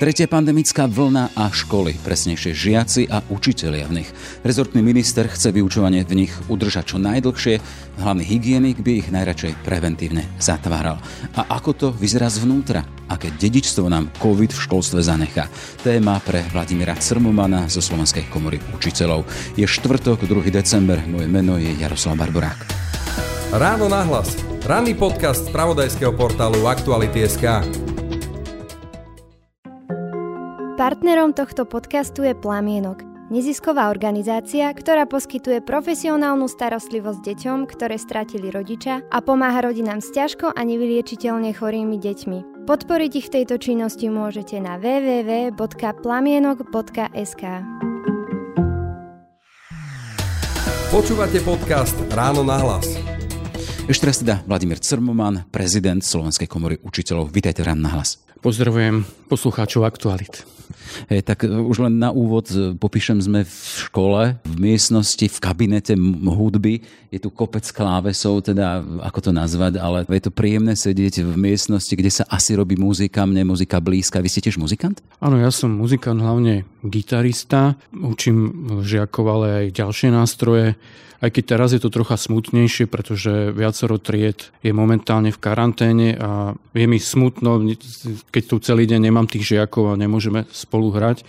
Tretia pandemická vlna a školy, presnejšie žiaci a učitelia v nich. Rezortný minister chce vyučovanie v nich udržať čo najdlhšie, hlavný hygienik by ich najradšej preventívne zatváral. A ako to vyzerá zvnútra? Aké dedičstvo nám COVID v školstve zanechá? Téma pre Vladimíra Crmomana zo Slovenskej komory učiteľov. Je štvrtok, 2. december, moje meno je Jaroslav Barborák. Ráno nahlas. Ranný podcast z pravodajského portálu Aktuality.sk. Partnerom tohto podcastu je Plamienok, nezisková organizácia, ktorá poskytuje profesionálnu starostlivosť deťom, ktoré stratili rodiča a pomáha rodinám s ťažko a nevyliečiteľne chorými deťmi. Podporiť ich v tejto činnosti môžete na www.plamienok.sk. Počúvate podcast Ráno na hlas. Ešte raz teda Vladimír Crmoman, prezident Slovenskej komory učiteľov. Vítajte ráno na hlas. Pozdravujem poslucháčov Aktualit. Hej, tak e, už len na úvod e, popíšem, sme v škole, v miestnosti, v kabinete hudby. Je tu kopec klávesov, teda ako to nazvať, ale je to príjemné sedieť v miestnosti, kde sa asi robí muzika, mne muzika blízka. Vy ste tiež muzikant? Áno, ja som muzikant, hlavne gitarista. Učím žiakov, ale aj ďalšie nástroje. Aj keď teraz je to trocha smutnejšie, pretože viacero tried je momentálne v karanténe a je mi smutno, keď tu celý deň nemám tých žiakov a nemôžeme spolu hrať.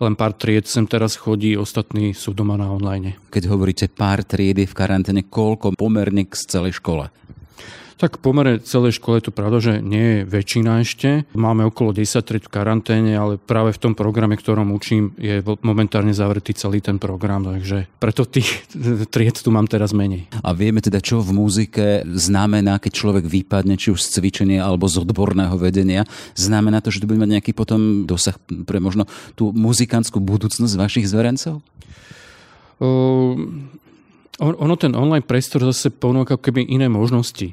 Len pár tried sem teraz chodí, ostatní sú doma na online. Keď hovoríte pár triedy v karanténe, koľko pomerne k celej škole? Tak pomere celej škole to pravda, že nie je väčšina ešte. Máme okolo 10 tried v karanténe, ale práve v tom programe, ktorom učím, je momentálne zavretý celý ten program, takže preto tých tried tu mám teraz menej. A vieme teda, čo v muzike znamená, keď človek vypadne, či už z cvičenia alebo z odborného vedenia. Znamená to, že tu bude mať nejaký potom dosah pre možno tú muzikantskú budúcnosť vašich zverencov? Uh, ono ten online priestor zase ponúka keby iné možnosti.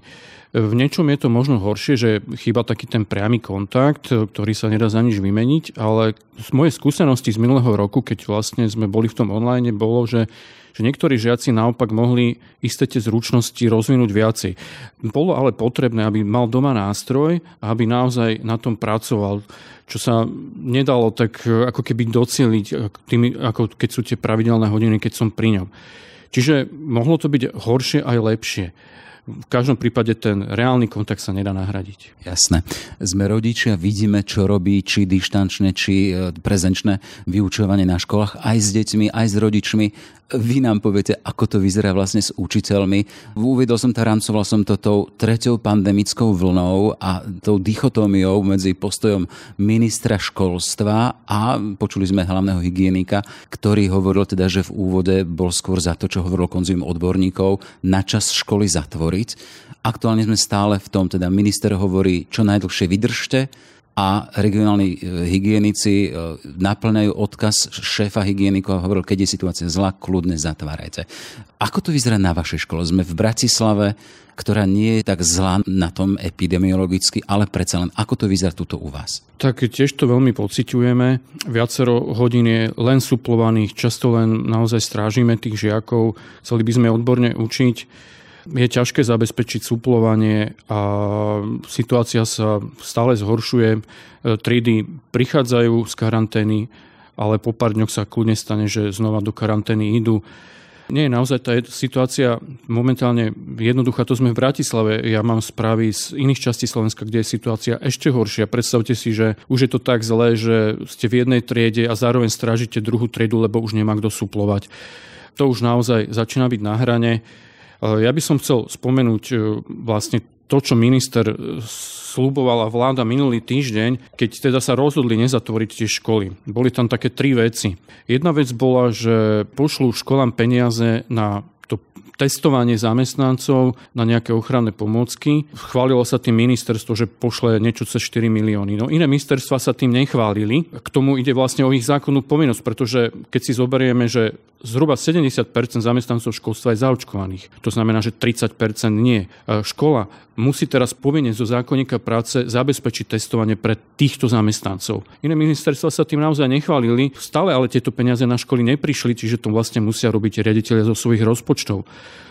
V niečom je to možno horšie, že chýba taký ten priamy kontakt, ktorý sa nedá za nič vymeniť, ale z mojej skúsenosti z minulého roku, keď vlastne sme boli v tom online, bolo, že že niektorí žiaci naopak mohli isté tie zručnosti rozvinúť viacej. Bolo ale potrebné, aby mal doma nástroj a aby naozaj na tom pracoval, čo sa nedalo tak ako keby docieliť, tými, ako keď sú tie pravidelné hodiny, keď som pri ňom. Čiže mohlo to byť horšie aj lepšie v každom prípade ten reálny kontakt sa nedá nahradiť. Jasné. Sme rodičia, vidíme, čo robí či dištančné, či e, prezenčné vyučovanie na školách aj s deťmi, aj s rodičmi. Vy nám poviete, ako to vyzerá vlastne s učiteľmi. Uvedol som to, som to tou treťou pandemickou vlnou a tou dichotómiou medzi postojom ministra školstva a počuli sme hlavného hygienika, ktorý hovoril teda, že v úvode bol skôr za to, čo hovoril konzum odborníkov, na čas školy zatvoriť. Aktuálne sme stále v tom, teda minister hovorí, čo najdlhšie vydržte, a regionálni e, hygienici e, naplňajú odkaz šéfa hygienikov a hovoril, keď je situácia zlá, kľudne zatvárajte. Ako to vyzerá na vašej škole? Sme v Bratislave, ktorá nie je tak zlá na tom epidemiologicky, ale predsa len ako to vyzerá tuto u vás? Tak tiež to veľmi pociťujeme. Viacero hodín je len suplovaných, často len naozaj strážime tých žiakov. Chceli by sme odborne učiť je ťažké zabezpečiť suplovanie a situácia sa stále zhoršuje. E, triedy prichádzajú z karantény, ale po pár dňoch sa kľudne stane, že znova do karantény idú. Nie, naozaj tá situácia momentálne jednoduchá. To sme v Bratislave. Ja mám správy z iných častí Slovenska, kde je situácia ešte horšia. Predstavte si, že už je to tak zlé, že ste v jednej triede a zároveň strážite druhú triedu, lebo už nemá kto suplovať. To už naozaj začína byť na hrane. Eh, ja by som chcel spomenúť eh, vlastne to, čo minister eh, slubovala vláda minulý týždeň, keď teda sa rozhodli nezatvoriť tie školy. Boli tam také tri veci. Jedna vec bola, že pošlú školám peniaze na to testovanie zamestnancov na nejaké ochranné pomôcky. Chválilo sa tým ministerstvo, že pošle niečo cez 4 milióny. No iné ministerstva sa tým nechválili. K tomu ide vlastne o ich zákonnú povinnosť, pretože keď si zoberieme, že zhruba 70% zamestnancov školstva je zaočkovaných. To znamená, že 30 nie. E, škola musí teraz povinne zo zákonníka práce zabezpečiť testovanie pre týchto zamestnancov. Iné ministerstva sa tým naozaj nechválili, stále ale tieto peniaze na školy neprišli, čiže to vlastne musia robiť riaditeľia zo svojich rozpočtov. odščal.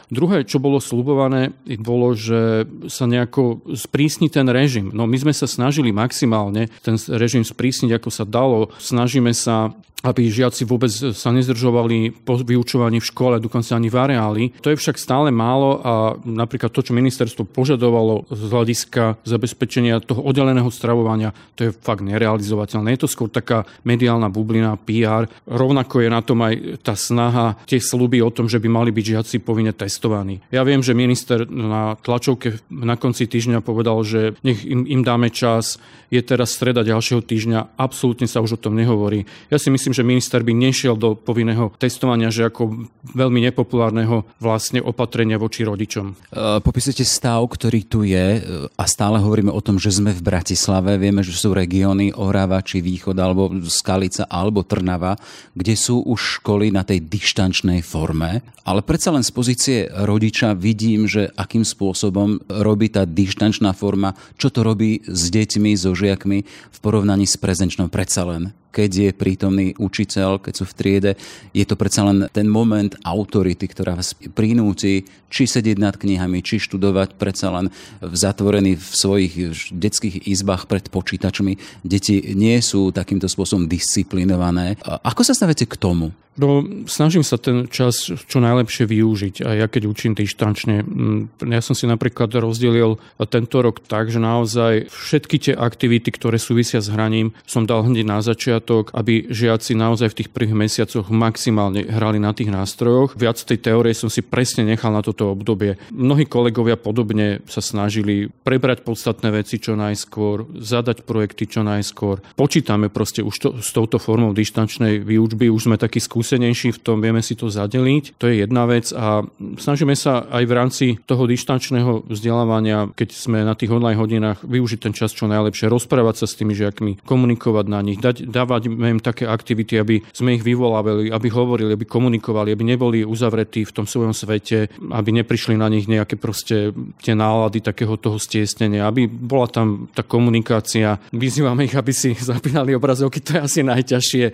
Druhé, čo bolo slubované, bolo, že sa nejako sprísni ten režim. No my sme sa snažili maximálne ten režim sprísniť, ako sa dalo. Snažíme sa aby žiaci vôbec sa nezdržovali po vyučovaní v škole, dokonca ani v areáli. To je však stále málo a napríklad to, čo ministerstvo požadovalo z hľadiska zabezpečenia toho oddeleného stravovania, to je fakt nerealizovateľné. Je to skôr taká mediálna bublina, PR. Rovnako je na tom aj tá snaha, tie sluby o tom, že by mali byť žiaci povinne testovaní. Ja viem, že minister na tlačovke na konci týždňa povedal, že nech im, im dáme čas, je teraz streda ďalšieho týždňa, absolútne sa už o tom nehovorí. Ja si myslím, že minister by nešiel do povinného testovania, že ako veľmi nepopulárneho vlastne opatrenia voči rodičom. E, popisujete stav, ktorý tu je e, a stále hovoríme o tom, že sme v Bratislave. Vieme, že sú regióny Orava či Východ alebo Skalica alebo Trnava, kde sú už školy na tej dištančnej forme. Ale predsa len z pozície rodiča vidím, že akým spôsobom robí tá dištančná forma, čo to robí s deťmi, so žiakmi v porovnaní s prezenčnou predsa len keď je prítomný učiteľ, keď sú v triede, je to predsa len ten moment autority, ktorá vás prinúti či sedieť nad knihami, či študovať predsa len zatvorený v svojich detských izbách pred počítačmi. Deti nie sú takýmto spôsobom disciplinované. Ako sa staviete k tomu? No, snažím sa ten čas čo najlepšie využiť. A ja keď učím dištančne, mm, ja som si napríklad rozdelil tento rok tak, že naozaj všetky tie aktivity, ktoré súvisia s hraním, som dal hneď na začiatok, aby žiaci naozaj v tých prvých mesiacoch maximálne hrali na tých nástrojoch. Viac tej teórie som si presne nechal na toto obdobie. Mnohí kolegovia podobne sa snažili prebrať podstatné veci čo najskôr, zadať projekty čo najskôr. Počítame proste už to, s touto formou dištančnej výučby, už sme takí skúsení skúsenejší v tom, vieme si to zadeliť. To je jedna vec a snažíme sa aj v rámci toho dištančného vzdelávania, keď sme na tých online hodinách, využiť ten čas čo najlepšie, rozprávať sa s tými žiakmi, komunikovať na nich, dať, dávať im také aktivity, aby sme ich vyvolávali, aby hovorili, aby komunikovali, aby neboli uzavretí v tom svojom svete, aby neprišli na nich nejaké proste tie nálady takého toho stiesnenia, aby bola tam tá komunikácia. Vyzývame ich, aby si zapínali obrazovky, to je asi najťažšie,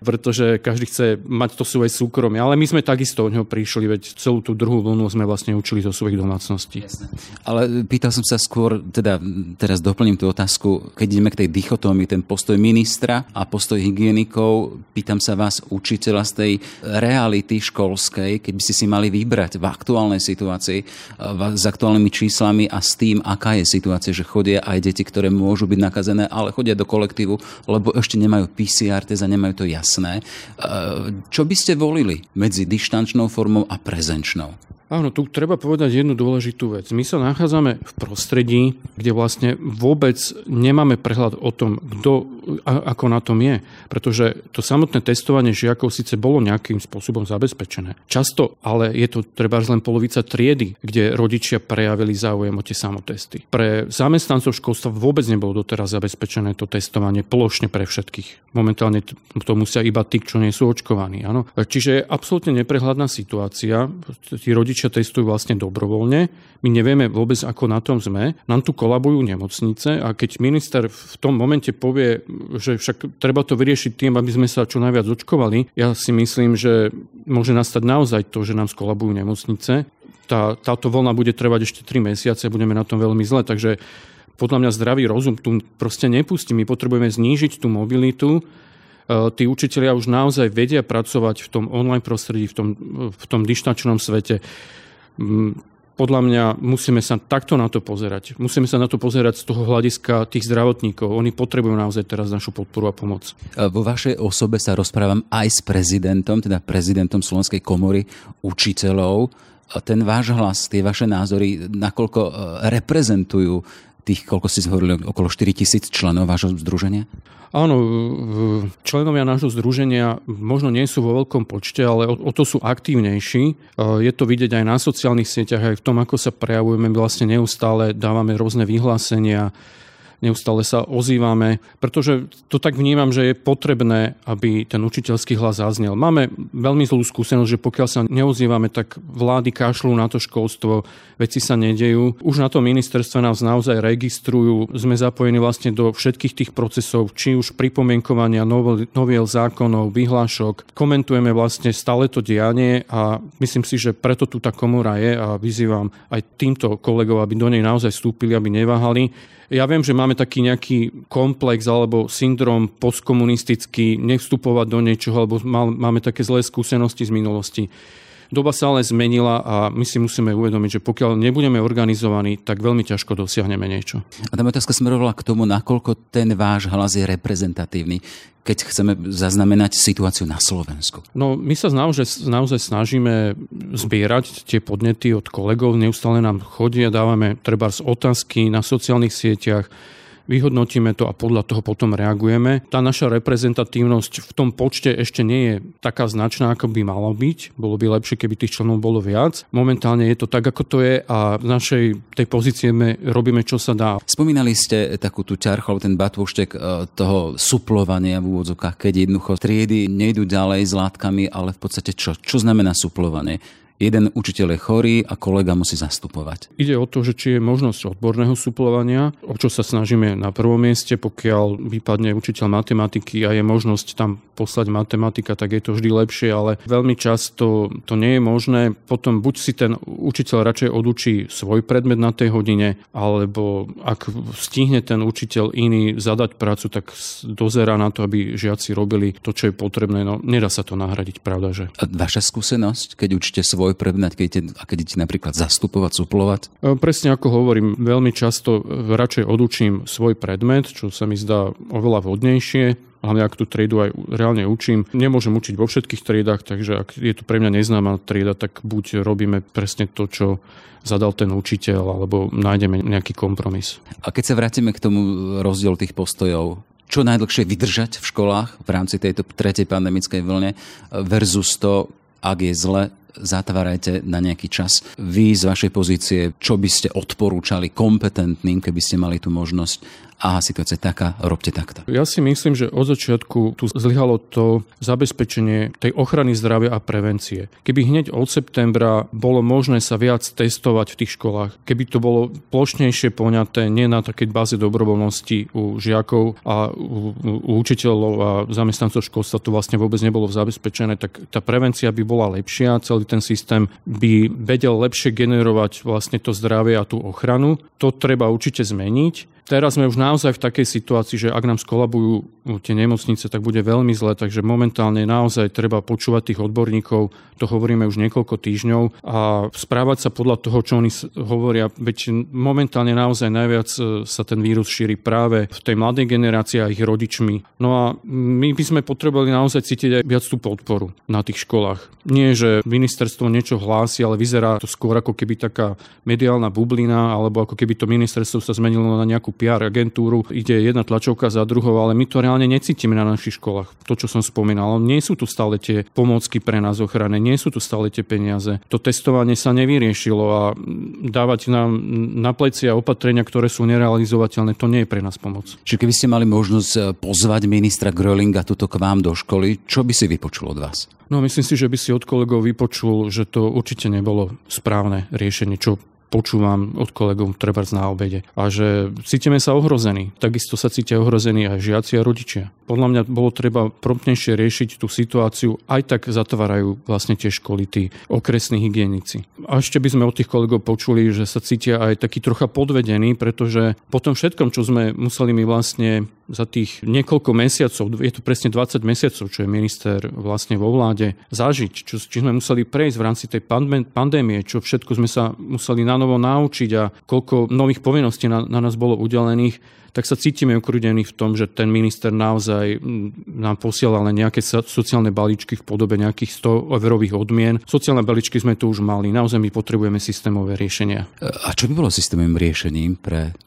pretože každý chce mať to svoje súkromie. Ale my sme takisto od neho prišli, veď celú tú druhú vlnu sme vlastne učili zo svojich domácností. Jasne. Ale pýtal som sa skôr, teda teraz doplním tú otázku, keď ideme k tej dichotómii, ten postoj ministra a postoj hygienikov, pýtam sa vás, učiteľa z tej reality školskej, keby ste si mali vybrať v aktuálnej situácii s aktuálnymi číslami a s tým, aká je situácia, že chodia aj deti, ktoré môžu byť nakazené, ale chodia do kolektívu, lebo ešte nemajú PCR test a nemajú to jasné čo by ste volili medzi dištančnou formou a prezenčnou? Áno, tu treba povedať jednu dôležitú vec. My sa nachádzame v prostredí, kde vlastne vôbec nemáme prehľad o tom, kto, ako na tom je. Pretože to samotné testovanie žiakov síce bolo nejakým spôsobom zabezpečené. Často ale je to treba len polovica triedy, kde rodičia prejavili záujem o tie samotesty. Pre zamestnancov školstva vôbec nebolo doteraz zabezpečené to testovanie plošne pre všetkých. Momentálne to musia iba tí, čo nie sú očkovaní. Áno? Čiže je absolútne neprehľadná situácia. Tí rodičia rodičia testujú vlastne dobrovoľne. My nevieme vôbec, ako na tom sme. Nám tu kolabujú nemocnice a keď minister v tom momente povie, že však treba to vyriešiť tým, aby sme sa čo najviac očkovali, ja si myslím, že môže nastať naozaj to, že nám skolabujú nemocnice. Tá, táto voľna bude trvať ešte 3 mesiace, budeme na tom veľmi zle, takže podľa mňa zdravý rozum tu proste nepustí. My potrebujeme znížiť tú mobilitu, tí učiteľia už naozaj vedia pracovať v tom online prostredí, v tom, v tom dištačnom svete. Mm, podľa mňa musíme sa takto na to pozerať. Musíme sa na to pozerať z toho hľadiska tých zdravotníkov. Oni potrebujú naozaj teraz našu podporu a pomoc. E, vo vašej osobe sa rozprávam aj s prezidentom, teda prezidentom Slovenskej komory učiteľov. Ten váš hlas, tie vaše názory, nakoľko reprezentujú tých, koľko si hovorili, okolo 4 tisíc členov vášho združenia? Áno, členovia nášho združenia možno nie sú vo veľkom počte, ale o, to sú aktívnejší. E, je to vidieť aj na sociálnych sieťach, aj v tom, ako sa prejavujeme. Vlastne neustále dávame rôzne vyhlásenia, neustále sa ozývame, pretože to tak vnímam, že je potrebné, aby ten učiteľský hlas zaznel. Máme veľmi zlú skúsenosť, že pokiaľ sa neozývame, tak vlády kašľú na to školstvo, veci sa nedejú. Už na to ministerstve nás naozaj registrujú, sme zapojení vlastne do všetkých tých procesov, či už pripomienkovania noviel zákonov, vyhlášok. Komentujeme vlastne stále to dianie a myslím si, že preto tu tá komora je a vyzývam aj týmto kolegov, aby do nej naozaj vstúpili, aby neváhali. Ja viem, že máme taký nejaký komplex alebo syndrom postkomunistický, nevstupovať do niečoho, alebo máme také zlé skúsenosti z minulosti. Doba sa ale zmenila a my si musíme uvedomiť, že pokiaľ nebudeme organizovaní, tak veľmi ťažko dosiahneme niečo. A tá otázka smerovala k tomu, nakoľko ten váš hlas je reprezentatívny keď chceme zaznamenať situáciu na Slovensku? No, my sa naozaj, naozaj snažíme zbierať tie podnety od kolegov. Neustále nám chodia, dávame treba z otázky na sociálnych sieťach, vyhodnotíme to a podľa toho potom reagujeme. Tá naša reprezentatívnosť v tom počte ešte nie je taká značná, ako by malo byť. Bolo by lepšie, keby tých členov bolo viac. Momentálne je to tak, ako to je a v našej tej pozície my robíme, čo sa dá. Spomínali ste takú tú ťarchu, alebo ten batúštek e, toho suplovania v úvodzokách, keď jednoducho triedy nejdú ďalej s látkami, ale v podstate čo? Čo znamená suplovanie? Jeden učiteľ je chorý a kolega musí zastupovať. Ide o to, že či je možnosť odborného suplovania, o čo sa snažíme na prvom mieste, pokiaľ vypadne učiteľ matematiky a je možnosť tam poslať matematika, tak je to vždy lepšie, ale veľmi často to nie je možné. Potom buď si ten učiteľ radšej odučí svoj predmet na tej hodine, alebo ak stihne ten učiteľ iný zadať prácu, tak dozera na to, aby žiaci robili to, čo je potrebné. No, nedá sa to nahradiť, pravda, že? A vaša skúsenosť, keď učíte svoj svoj predmet, keď a keď idete napríklad zastupovať, suplovať? E, presne ako hovorím, veľmi často radšej odučím svoj predmet, čo sa mi zdá oveľa vhodnejšie hlavne ak tú triedu aj reálne učím. Nemôžem učiť vo všetkých triedách, takže ak je to pre mňa neznáma trieda, tak buď robíme presne to, čo zadal ten učiteľ, alebo nájdeme nejaký kompromis. A keď sa vrátime k tomu rozdielu tých postojov, čo najdlhšie vydržať v školách v rámci tejto tretej pandemickej vlne versus to, ak je zle, zatvárajte na nejaký čas. Vy z vašej pozície, čo by ste odporúčali kompetentným, keby ste mali tú možnosť aha, situácia je taká, robte takto. Ja si myslím, že od začiatku tu zlyhalo to zabezpečenie tej ochrany zdravia a prevencie. Keby hneď od septembra bolo možné sa viac testovať v tých školách, keby to bolo plošnejšie poňaté, nie na takej báze dobrovoľnosti u žiakov a u, u učiteľov a zamestnancov školstva to vlastne vôbec nebolo zabezpečené, tak tá prevencia by bola lepšia, celý ten systém by vedel lepšie generovať vlastne to zdravie a tú ochranu. To treba určite zmeniť. Teraz sme už naozaj v takej situácii, že ak nám skolabujú tie nemocnice, tak bude veľmi zle, takže momentálne naozaj treba počúvať tých odborníkov, to hovoríme už niekoľko týždňov a správať sa podľa toho, čo oni hovoria, veď momentálne naozaj najviac e, sa ten vírus šíri práve v tej mladej generácii a ich rodičmi. No a my by sme potrebovali naozaj cítiť aj viac tú podporu na tých školách. Nie, že ministerstvo niečo hlási, ale vyzerá to skôr ako keby taká mediálna bublina, alebo ako keby to ministerstvo sa zmenilo na nejakú PR agentúru, ide jedna tlačovka za druhou, ale my to reálne necítime na našich školách. To, čo som spomínal, nie sú tu stále tie pomôcky pre nás ochranné, nie sú tu stále tie peniaze. To testovanie sa nevyriešilo a dávať nám na plecia opatrenia, ktoré sú nerealizovateľné, to nie je pre nás pomoc. Čiže keby ste mali možnosť eh, pozvať ministra Grölinga tuto k vám do školy, čo by si vypočul od vás? No myslím si, že by si od kolegov vypočul, že to určite nebolo správne riešenie, čo počúvam od kolegov treba na obede. A že cítime sa ohrození. Takisto sa cítia ohrození aj žiaci a rodičia. Podľa mňa bolo treba promptnejšie riešiť tú situáciu. Aj tak zatvárajú vlastne tie školy tí okresní hygienici. A ešte by sme od tých kolegov počuli, že sa cítia aj taký trocha podvedení, pretože po tom všetkom, čo sme museli my vlastne za tých niekoľko mesiacov, je to presne 20 mesiacov, čo je minister vlastne vo vláde, zažiť, čo, či sme museli prejsť v rámci tej pandémie, čo všetko sme sa museli na novo naučiť a koľko nových povinností na, na nás bolo udelených, tak sa cítime ukrudení v tom, že ten minister naozaj nám posielal len nejaké sociálne balíčky v podobe nejakých 100 eurových odmien. Sociálne balíčky sme tu už mali, naozaj my potrebujeme systémové riešenia. A čo by bolo systémovým riešením pre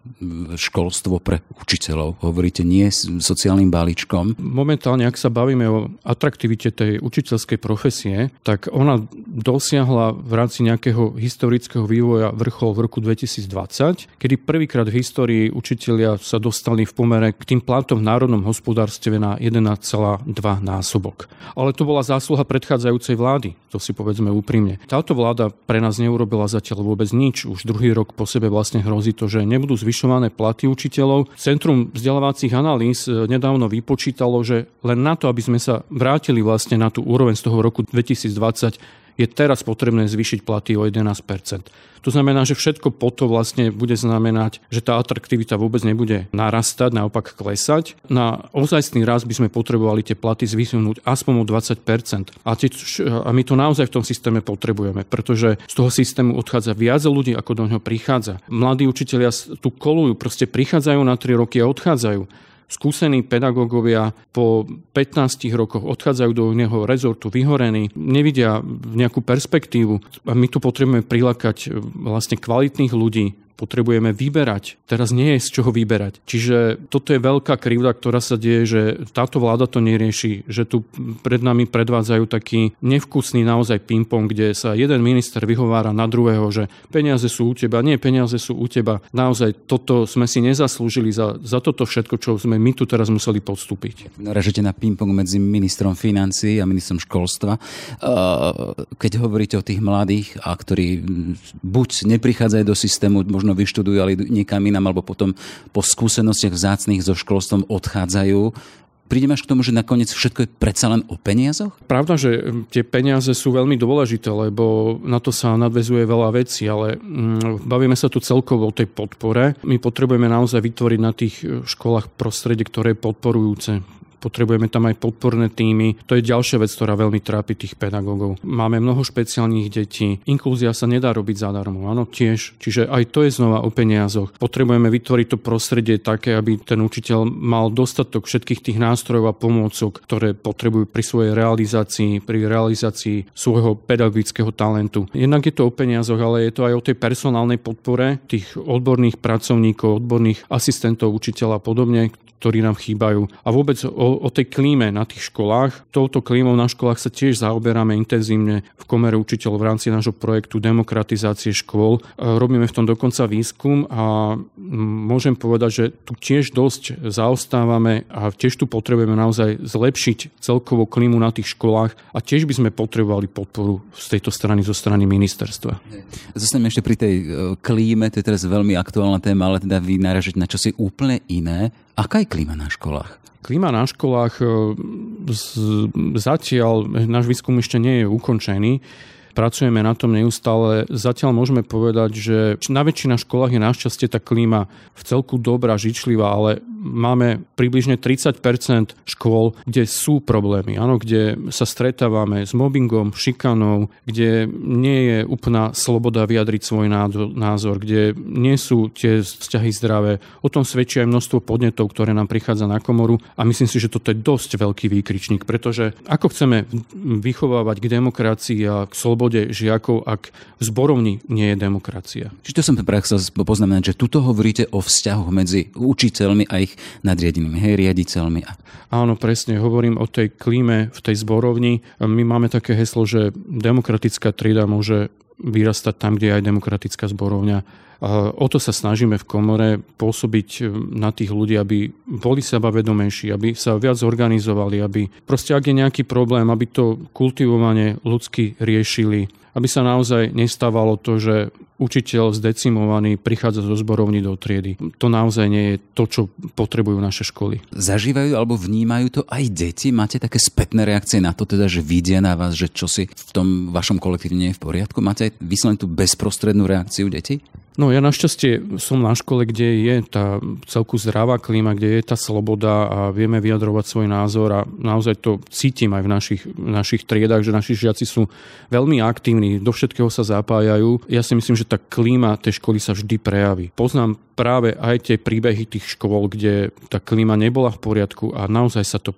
školstvo pre učiteľov? Hovoríte nie sociálnym balíčkom? Momentálne, ak sa bavíme o atraktivite tej učiteľskej profesie, tak ona dosiahla v rámci nejakého historického vývoja vrchol v roku 2020, kedy prvýkrát v histórii učitelia sa dostali v pomere k tým platom v národnom hospodárstve na 1,2 násobok. Ale to bola zásluha predchádzajúcej vlády, to si povedzme úprimne. Táto vláda pre nás neurobila zatiaľ vôbec nič. Už druhý rok po sebe vlastne hrozí to, že nebudú zvyšované platy učiteľov. Centrum vzdelávacích analýz e, nedávno vypočítalo, že len na to, aby sme sa vrátili vlastne na tú úroveň z toho roku 2020, je teraz potrebné zvýšiť platy o 11 To znamená, že všetko po to vlastne bude znamenať, že tá atraktivita vôbec nebude narastať, naopak klesať. Na ozajstný raz by sme potrebovali tie platy zvýšenúť aspoň o 20 a, tie, a my to naozaj v tom systéme potrebujeme, pretože z toho systému odchádza viac ľudí, ako do neho prichádza. Mladí učitelia tu kolujú, proste prichádzajú na 3 roky a odchádzajú skúsení pedagógovia po 15 rokoch odchádzajú do iného rezortu vyhorení, nevidia nejakú perspektívu. A my tu potrebujeme prilákať e, vlastne kvalitných ľudí, potrebujeme vyberať. Teraz nie je z čoho vyberať. Čiže toto je veľká krivda, ktorá sa deje, že táto vláda to nerieši, že tu pred nami predvádzajú taký nevkusný naozaj ping-pong, kde sa jeden minister vyhovára na druhého, že peniaze sú u teba, nie, peniaze sú u teba. Naozaj toto sme si nezaslúžili za, za toto všetko, čo sme my tu teraz museli podstúpiť. Ražete na ping-pong medzi ministrom financí a ministrom školstva. Keď hovoríte o tých mladých, a ktorí buď neprichádzajú do systému, možno možno vyštudujú, ale niekam inám, alebo potom po skúsenostiach vzácných so školstvom odchádzajú prídeme až k tomu, že nakoniec všetko je predsa len o peniazoch? Pravda, že tie peniaze sú veľmi dôležité, lebo na to sa nadvezuje veľa vecí, ale mm, bavíme sa tu celkovo o tej podpore. My potrebujeme naozaj vytvoriť na tých školách prostredie, ktoré je podporujúce Potrebujeme tam aj podporné týmy. To je ďalšia vec, ktorá veľmi trápi tých pedagógov. Máme mnoho špeciálnych detí. Inklúzia sa nedá robiť zadarmo, áno, tiež. Čiže aj to je znova o peniazoch. Potrebujeme vytvoriť to prostredie také, aby ten učiteľ mal dostatok všetkých tých nástrojov a pomôcok, ktoré potrebujú pri svojej realizácii, pri realizácii svojho pedagogického talentu. Jednak je to o peniazoch, ale je to aj o tej personálnej podpore tých odborných pracovníkov, odborných asistentov, učiteľa a podobne, ktorí nám chýbajú. A vôbec o, o tej klíme na tých školách. Touto klímou na školách sa tiež zaoberáme intenzívne v komere učiteľov v rámci nášho projektu demokratizácie škôl. E, robíme v tom dokonca výskum a môžem povedať, že tu tiež dosť zaostávame a tiež tu potrebujeme naozaj zlepšiť celkovú klímu na tých školách a tiež by sme potrebovali podporu z tejto strany, zo strany ministerstva. Zostaneme ešte pri tej e, klíme, to je teraz veľmi aktuálna téma, ale teda vy naražete na čosi úplne iné. Aká je klíma na školách? Klíma na školách e, zatiaľ, náš výskum ešte nie je ukončený, pracujeme na tom neustále. Zatiaľ môžeme povedať, že na väčšina školách je našťastie tá klíma v celku dobrá, žičlivá, ale máme približne 30% škôl, kde sú problémy, áno, kde sa stretávame s mobbingom, šikanou, kde nie je úplná sloboda vyjadriť svoj názor, kde nie sú tie vzťahy zdravé. O tom svedčí aj množstvo podnetov, ktoré nám prichádza na komoru a myslím si, že toto je dosť veľký výkričník, pretože ako chceme vychovávať k demokracii a k slobode žiakov, ak v zborovni nie je demokracia. Čiže to som chcel poznamenať, že tuto hovoríte o vzťahoch medzi učiteľmi a ich nadriadenými, hej, riaditeľmi. Áno, presne, hovorím o tej klíme v tej zborovni. My máme také heslo, že demokratická trieda môže vyrastať tam, kde je aj demokratická zborovňa. O to sa snažíme v komore pôsobiť na tých ľudí, aby boli sebavedomejší, aby sa viac zorganizovali, aby proste ak je nejaký problém, aby to kultivovanie ľudsky riešili, aby sa naozaj nestávalo to, že učiteľ zdecimovaný prichádza zo zborovní do triedy. To naozaj nie je to, čo potrebujú naše školy. Zažívajú alebo vnímajú to aj deti? Máte také spätné reakcie na to, teda, že vidia na vás, že čo si v tom vašom kolektíve nie je v poriadku? Máte aj vyslovene tú bezprostrednú reakciu detí? No ja našťastie som na škole, kde je tá celku zdravá klíma, kde je tá sloboda a vieme vyjadrovať svoj názor a naozaj to cítim aj v našich, našich triedách, že naši žiaci sú veľmi aktívni, do všetkého sa zapájajú. Ja si myslím, že tá klíma tej školy sa vždy prejaví. Poznám práve aj tie príbehy tých škôl, kde tá klíma nebola v poriadku a naozaj sa to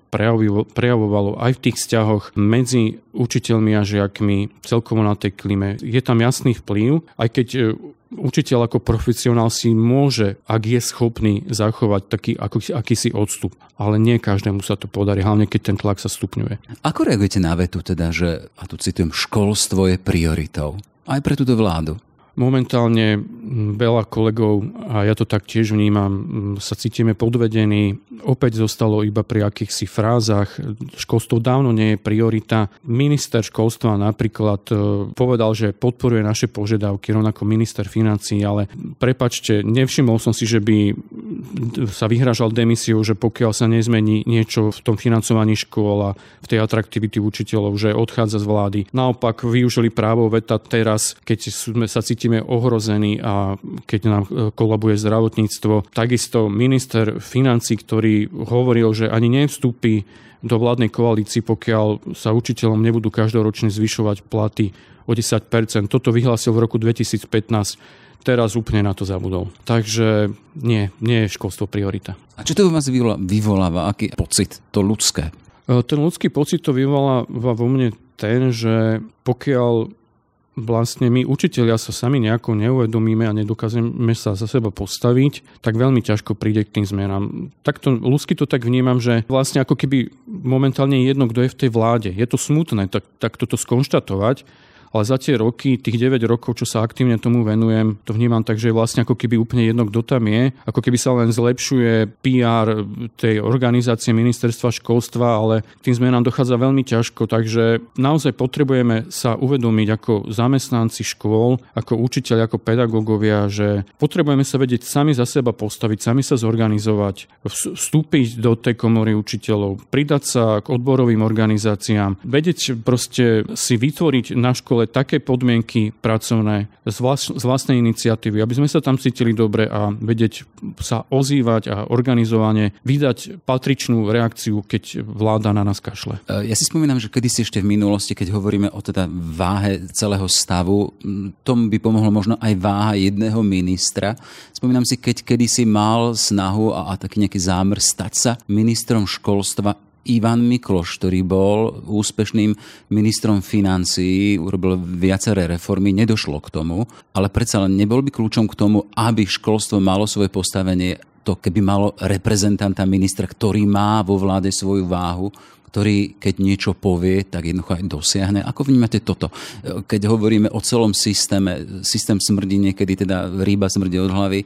prejavovalo aj v tých vzťahoch medzi učiteľmi a žiakmi celkovo na tej klíme. Je tam jasný vplyv, aj keď učiteľ ako profesionál si môže, ak je schopný, zachovať taký ako, akýsi odstup. Ale nie každému sa to podarí, hlavne keď ten tlak sa stupňuje. Ako reagujete na vetu teda, že, a tu citujem, školstvo je prioritou? Aj pre túto vládu. Momentálne veľa kolegov, a ja to tak tiež vnímam, sa cítime podvedení. Opäť zostalo iba pri akýchsi frázach. Školstvo dávno nie je priorita. Minister školstva napríklad e, povedal, že podporuje naše požiadavky, rovnako minister financí, ale prepačte, nevšimol som si, že by sa vyhražal demisiou, že pokiaľ sa nezmení niečo v tom financovaní škôl a v tej atraktivity učiteľov, že odchádza z vlády. Naopak využili právo veta teraz, keď sme sa cítime ohrození a keď nám e, kolabuje zdravotníctvo. Takisto minister financí, ktorý hovoril, že ani nevstúpi do vládnej koalícii, pokiaľ sa učiteľom nebudú každoročne zvyšovať platy o 10%. Toto vyhlásil v roku 2015 teraz úplne na to zabudol. Takže nie, nie je školstvo priorita. A čo to u vás vyvoláva? Aký pocit? To ľudské? E, ten ľudský pocit to vyvoláva vo mne ten, že pokiaľ vlastne my učiteľia sa sami nejako neuvedomíme a nedokážeme sa za seba postaviť, tak veľmi ťažko príde k tým zmenám. Takto ľudsky to tak vnímam, že vlastne ako keby momentálne jedno, kto je v tej vláde. Je to smutné tak, tak toto skonštatovať, ale za tie roky, tých 9 rokov, čo sa aktívne tomu venujem, to vnímam tak, že je vlastne ako keby úplne jedno, kto tam je, ako keby sa len zlepšuje PR tej organizácie ministerstva školstva, ale k tým zmenám dochádza veľmi ťažko, takže naozaj potrebujeme sa uvedomiť ako zamestnanci škôl, ako učiteľ, ako pedagógovia, že potrebujeme sa vedieť sami za seba postaviť, sami sa zorganizovať, vstúpiť do tej komory učiteľov, pridať sa k odborovým organizáciám, vedieť proste si vytvoriť na škole škole také podmienky pracovné z, vlast, z vlastnej iniciatívy, aby sme sa tam cítili dobre a vedieť sa ozývať a organizovane vydať patričnú reakciu, keď vláda na nás kašle. E, ja si spomínam, že kedy si ešte v minulosti, keď hovoríme o teda váhe celého stavu, tomu by pomohlo možno aj váha jedného ministra. Spomínam si, keď kedy si mal snahu a, a taký nejaký zámer stať sa ministrom školstva Ivan Mikloš, ktorý bol úspešným ministrom financií, urobil viaceré reformy, nedošlo k tomu, ale predsa len nebol by kľúčom k tomu, aby školstvo malo svoje postavenie to, keby malo reprezentanta ministra, ktorý má vo vláde svoju váhu, ktorý keď niečo povie, tak jednoducho aj dosiahne. Ako vnímate toto? Keď hovoríme o celom systéme, systém smrdí niekedy, teda rýba smrdí od hlavy,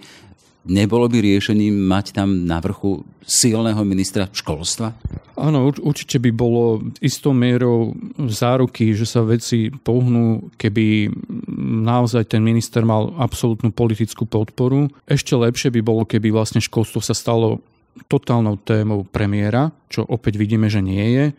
Nebolo by riešením mať tam na vrchu silného ministra školstva? Áno, určite by bolo istou mierou záruky, že sa veci pohnú, keby naozaj ten minister mal absolútnu politickú podporu. Ešte lepšie by bolo, keby vlastne školstvo sa stalo totálnou témou premiéra, čo opäť vidíme, že nie je. E,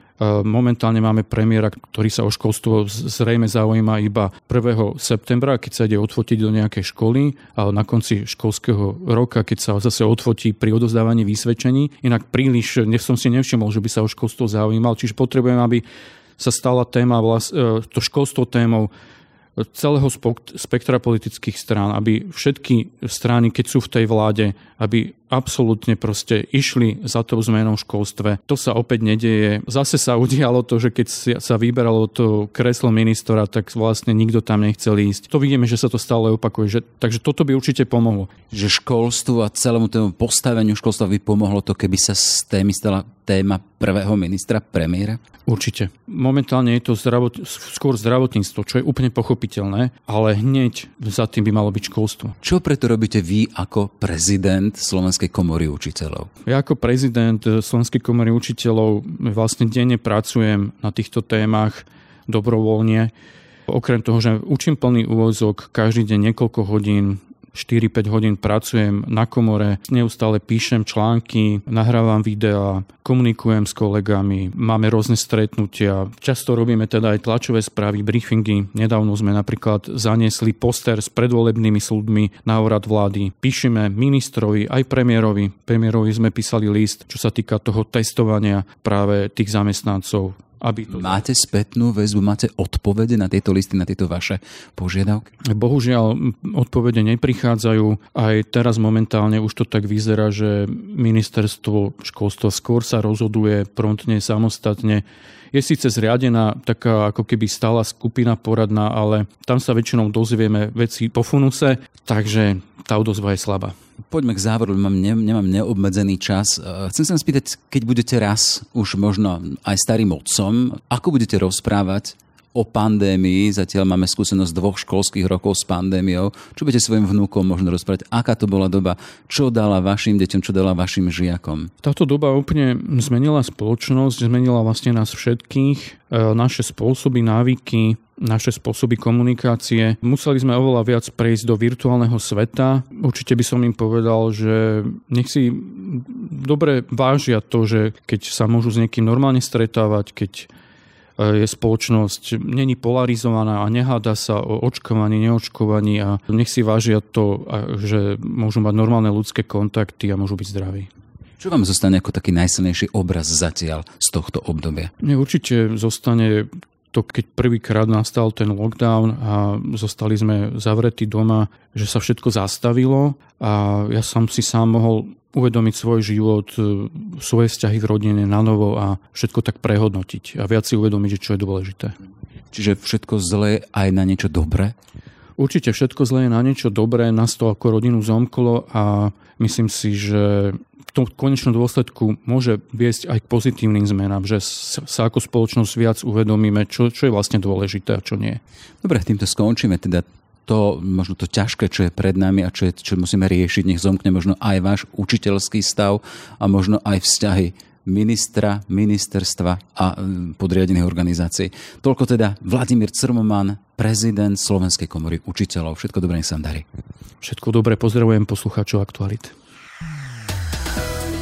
momentálne máme premiéra, ktorý sa o školstvo zrejme zaujíma iba 1. septembra, keď sa ide odfotiť do nejakej školy, ale na konci školského roka, keď sa zase odfotí pri odozdávaní vysvedčení. Inak príliš som si nevšimol, že by sa o školstvo zaujímal, čiže potrebujem, aby sa stala téma, e, to školstvo témou celého spektra politických strán, aby všetky strany, keď sú v tej vláde, aby absolútne proste išli za tou zmenou v školstve. To sa opäť nedieje. Zase sa udialo to, že keď sa vyberalo to kreslo ministra, tak vlastne nikto tam nechcel ísť. To vidíme, že sa to stále opakuje. Že, takže toto by určite pomohlo. Že školstvu a celému tomu postaveniu školstva by pomohlo to, keby sa z témy stala téma prvého ministra premiéra? Určite. Momentálne je to zdravot, skôr zdravotníctvo, čo je úplne pochopiteľné, ale hneď za tým by malo byť školstvo. Čo preto robíte vy ako prezident Slovenskej komory učiteľov? Ja ako prezident Slovenskej komory učiteľov vlastne denne pracujem na týchto témach dobrovoľne. Okrem toho, že učím plný úvozok každý deň niekoľko hodín 4-5 hodín pracujem na komore, neustále píšem články, nahrávam videá, komunikujem s kolegami, máme rôzne stretnutia. Často robíme teda aj tlačové správy, briefingy. Nedávno sme napríklad zaniesli poster s predvolebnými súdmi na úrad vlády. Píšeme ministrovi, aj premiérovi. Premiérovi sme písali list, čo sa týka toho testovania práve tých zamestnancov aby to... Máte spätnú väzbu, máte odpovede na tieto listy, na tieto vaše požiadavky? Bohužiaľ, odpovede neprichádzajú. Aj teraz momentálne už to tak vyzerá, že ministerstvo školstva skôr sa rozhoduje promptne, samostatne. Je síce zriadená taká ako keby stála skupina poradná, ale tam sa väčšinou dozvieme veci po funuse, takže tá odozva je slabá. Poďme k záveru, mám, ne, nemám neobmedzený čas. E, chcem sa spýtať, keď budete raz už možno aj starým otcom, ako budete rozprávať o pandémii, zatiaľ máme skúsenosť dvoch školských rokov s pandémiou. Čo budete svojim vnúkom možno rozprávať, aká to bola doba, čo dala vašim deťom, čo dala vašim žiakom? Táto doba úplne zmenila spoločnosť, zmenila vlastne nás všetkých, e, naše spôsoby, návyky, naše spôsoby komunikácie. Museli sme oveľa viac prejsť do virtuálneho sveta. Určite by som im povedal, že nech si dobre vážia to, že keď sa môžu s niekým normálne stretávať, keď je spoločnosť není polarizovaná a neháda sa o očkovaní, neočkovaní a nech si vážia to, že môžu mať normálne ľudské kontakty a môžu byť zdraví. Čo vám zostane ako taký najsilnejší obraz zatiaľ z tohto obdobia? Mne určite zostane to, keď prvýkrát nastal ten lockdown a zostali sme zavretí doma, že sa všetko zastavilo a ja som si sám mohol uvedomiť svoj život, e, svoje vzťahy v rodine na novo a všetko tak prehodnotiť a viac si uvedomiť, že čo je dôležité. Čiže všetko zlé aj na niečo dobré? Určite všetko zlé je na niečo dobré, nás to ako rodinu zomklo a myslím si, že tom konečnom dôsledku môže viesť aj k pozitívnym zmenám, že sa ako spoločnosť viac uvedomíme, čo, čo je vlastne dôležité a čo nie. Dobre, týmto skončíme teda to, možno to ťažké, čo je pred nami a čo, je, čo musíme riešiť, nech zomkne možno aj váš učiteľský stav a možno aj vzťahy ministra, ministerstva a mm, podriadených organizácií. Toľko teda Vladimír Crmoman, prezident Slovenskej komory učiteľov. Všetko dobré, nech sa darí. Všetko dobré, pozdravujem poslucháčov Aktualit.